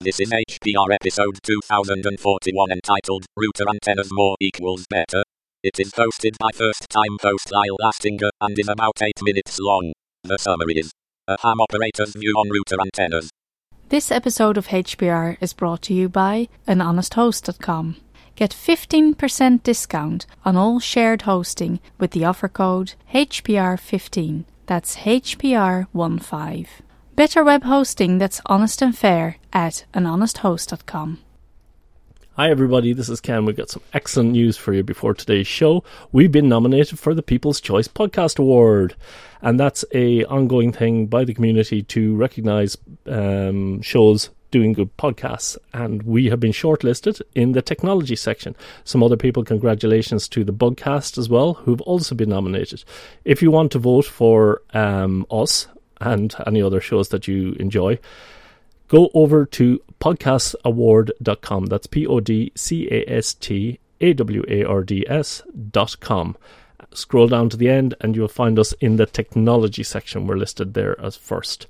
This is HPR episode 2041 entitled Router Antennas More Equals Better. It is hosted by first time host Lyle Lastinger and is about 8 minutes long. The summary is a ham operator's view on router antennas. This episode of HPR is brought to you by anhonesthost.com. Get 15% discount on all shared hosting with the offer code HPR15. That's HPR15. Better web hosting that's honest and fair at anhonesthost.com. Hi, everybody. This is Ken. We've got some excellent news for you before today's show. We've been nominated for the People's Choice Podcast Award, and that's a ongoing thing by the community to recognise um, shows doing good podcasts. And we have been shortlisted in the technology section. Some other people, congratulations to the Bugcast as well, who've also been nominated. If you want to vote for um, us and any other shows that you enjoy, go over to podcastawards.com. That's P O D C A S T A W A R D S.com. Scroll down to the end and you'll find us in the technology section. We're listed there as first.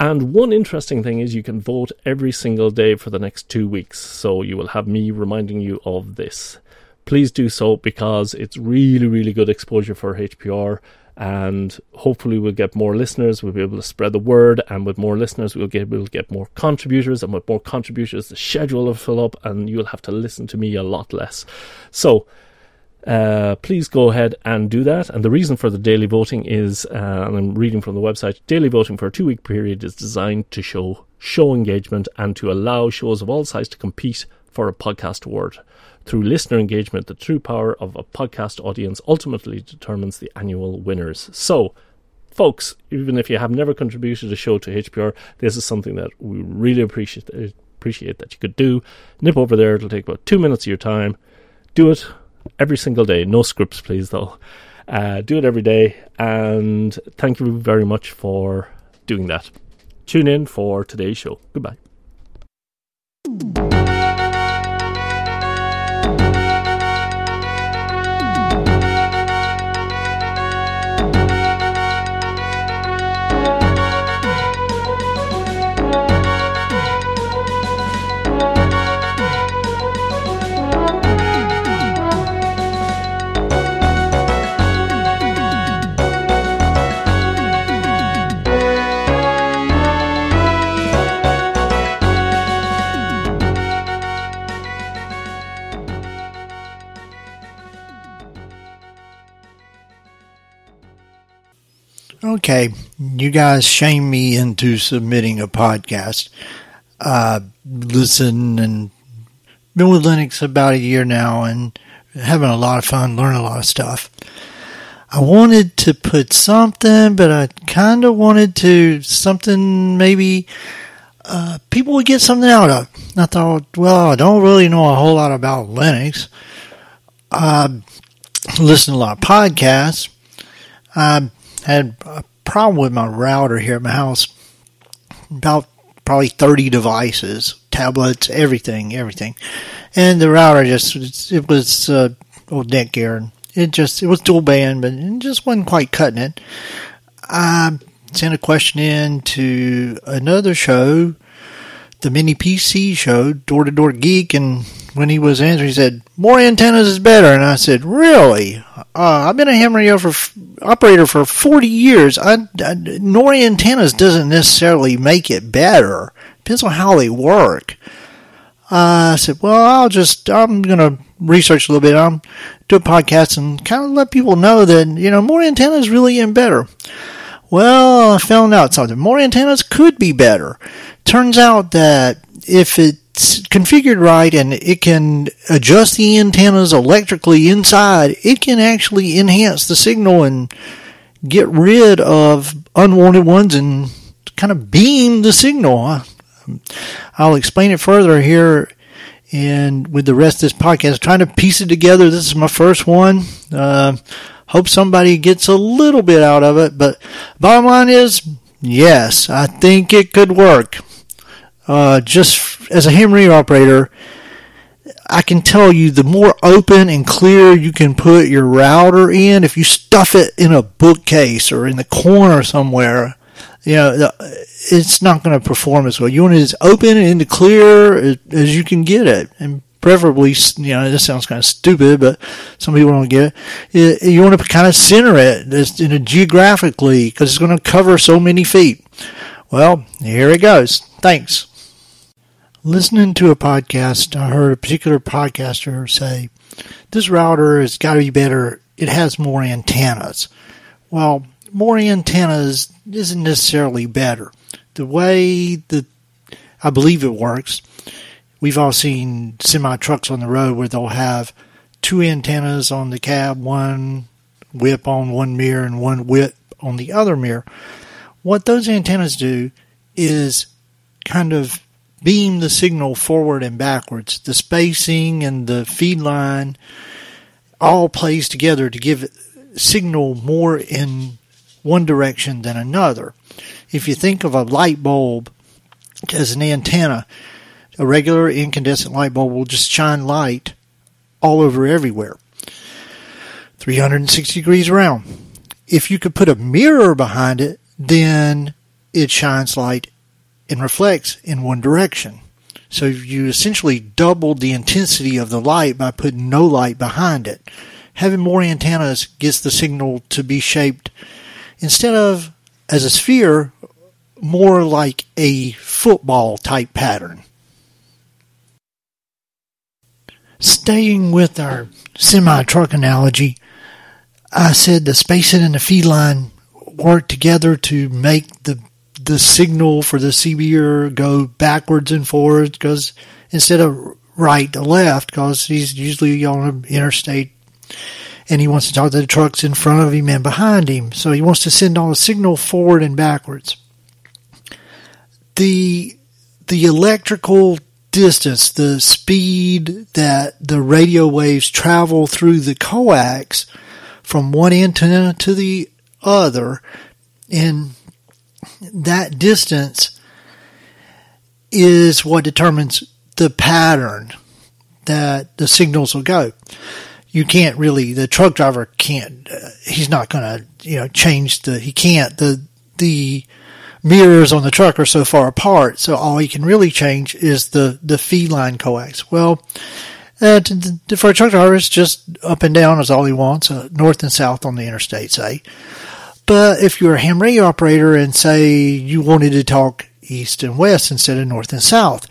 And one interesting thing is you can vote every single day for the next two weeks. So you will have me reminding you of this. Please do so because it's really, really good exposure for HPR and hopefully we'll get more listeners we'll be able to spread the word and with more listeners we'll get we'll get more contributors and with more contributors the schedule will fill up and you'll have to listen to me a lot less so uh, please go ahead and do that. And the reason for the daily voting is, uh, and I'm reading from the website, daily voting for a two week period is designed to show show engagement and to allow shows of all sizes to compete for a podcast award. Through listener engagement, the true power of a podcast audience ultimately determines the annual winners. So, folks, even if you have never contributed a show to HPR, this is something that we really appreciate appreciate that you could do. Nip over there; it'll take about two minutes of your time. Do it every single day. No scripts, please, though. Uh, do it every day, and thank you very much for doing that. Tune in for today's show. Goodbye. Okay, you guys shame me into submitting a podcast. Uh, listen and been with Linux about a year now and having a lot of fun, learning a lot of stuff. I wanted to put something, but I kind of wanted to something maybe uh, people would get something out of. I thought, well, I don't really know a whole lot about Linux. I listen to a lot of podcasts. I had a problem with my router here at my house. About probably 30 devices, tablets, everything, everything. And the router just, it was uh, old Netgear. And it just, it was dual band, but it just wasn't quite cutting it. I sent a question in to another show, the Mini PC show, Door to Door Geek, and when he was answering, he said, "More antennas is better." And I said, "Really? Uh, I've been a ham radio for operator for 40 years. I, I, more antennas doesn't necessarily make it better. Depends on how they work." Uh, I said, "Well, I'll just I'm gonna research a little bit. I'm do a podcast and kind of let people know that you know more antennas really am better." Well, I found out something. More antennas could be better. Turns out that if it's configured right and it can adjust the antennas electrically inside, it can actually enhance the signal and get rid of unwanted ones and kind of beam the signal. I'll explain it further here and with the rest of this podcast. trying to piece it together. This is my first one. Uh, hope somebody gets a little bit out of it, but bottom line is, yes, I think it could work. Uh, just as a ham radio operator, I can tell you the more open and clear you can put your router in, if you stuff it in a bookcase or in the corner somewhere, you know, it's not going to perform as well. You want it as open and clear as you can get it, and preferably, you know, this sounds kind of stupid, but some people don't get it. You want to kind of center it in a geographically because it's going to cover so many feet. Well, here it goes. Thanks. Listening to a podcast, I heard a particular podcaster say, this router has got to be better. It has more antennas. Well, more antennas isn't necessarily better. The way that I believe it works We've all seen semi trucks on the road where they'll have two antennas on the cab, one whip on one mirror and one whip on the other mirror. What those antennas do is kind of beam the signal forward and backwards. The spacing and the feed line all plays together to give signal more in one direction than another. If you think of a light bulb as an antenna, a regular incandescent light bulb will just shine light all over everywhere, 360 degrees around. If you could put a mirror behind it, then it shines light and reflects in one direction. So you essentially doubled the intensity of the light by putting no light behind it. Having more antennas gets the signal to be shaped instead of as a sphere, more like a football type pattern. Staying with our semi truck analogy, I said the spacing and the feed line work together to make the the signal for the CBer go backwards and forwards because instead of right to left, because he's usually on an interstate and he wants to talk to the trucks in front of him and behind him. So he wants to send all the signal forward and backwards. The the electrical distance, the speed that the radio waves travel through the coax from one antenna to the other, and that distance is what determines the pattern that the signals will go. You can't really, the truck driver can't, uh, he's not going to, you know, change the, he can't, the, the mirrors on the truck are so far apart, so all he can really change is the, the feed line coax. Well, uh, for a truck driver, it's just up and down is all he wants, uh, north and south on the interstate, say. But if you're a ham radio operator and say you wanted to talk east and west instead of north and south,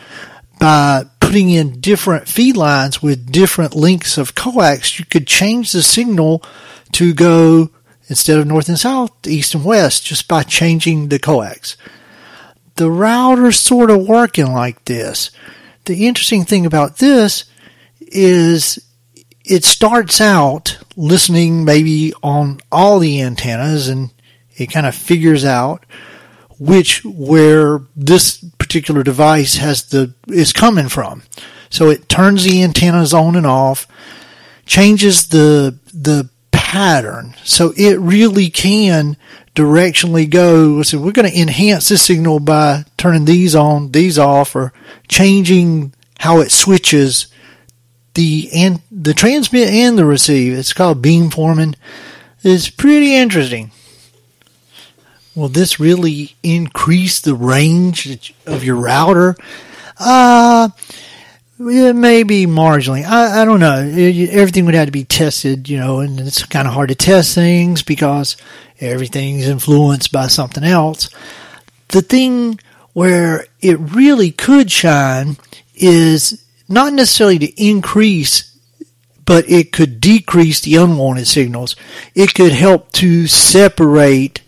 by putting in different feed lines with different lengths of coax, you could change the signal to go instead of north and south, east and west, just by changing the coax. The router's sort of working like this. The interesting thing about this is it starts out listening maybe on all the antennas and it kind of figures out which where this particular device has the is coming from. So it turns the antennas on and off, changes the the pattern. So it really can directionally go. So we're going to enhance this signal by turning these on, these off, or changing how it switches the and the transmit and the receive. It's called beamforming. It's pretty interesting. Will this really increase the range of your router? Uh, it may be marginally. I, I don't know. Everything would have to be tested, you know, and it's kind of hard to test things because everything's influenced by something else. The thing where it really could shine is not necessarily to increase, but it could decrease the unwanted signals. It could help to separate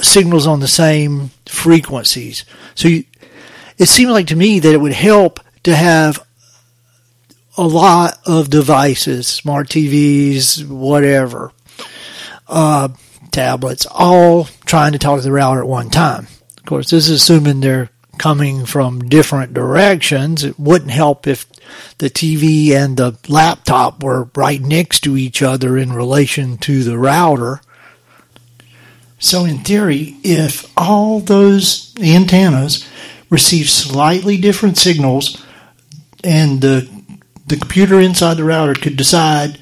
signals on the same frequencies. So you, it seems like to me that it would help to have a lot of devices, smart TVs, whatever, uh, tablets, all trying to talk to the router at one time. Of course, this is assuming they're coming from different directions. It wouldn't help if the TV and the laptop were right next to each other in relation to the router. So, in theory, if all those antennas receive slightly different signals and the the computer inside the router could decide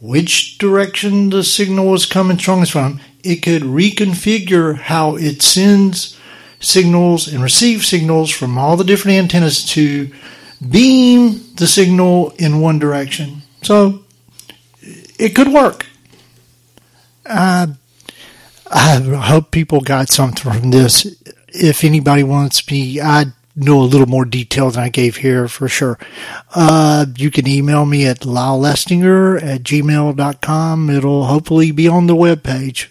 which direction the signal was coming strongest from, it could reconfigure how it sends signals and receive signals from all the different antennas to beam the signal in one direction. So it could work. Uh, I hope people got something from this. If anybody wants me, I know a little more detail than I gave here for sure. Uh, you can email me at lylelestinger at gmail.com. It'll hopefully be on the web page.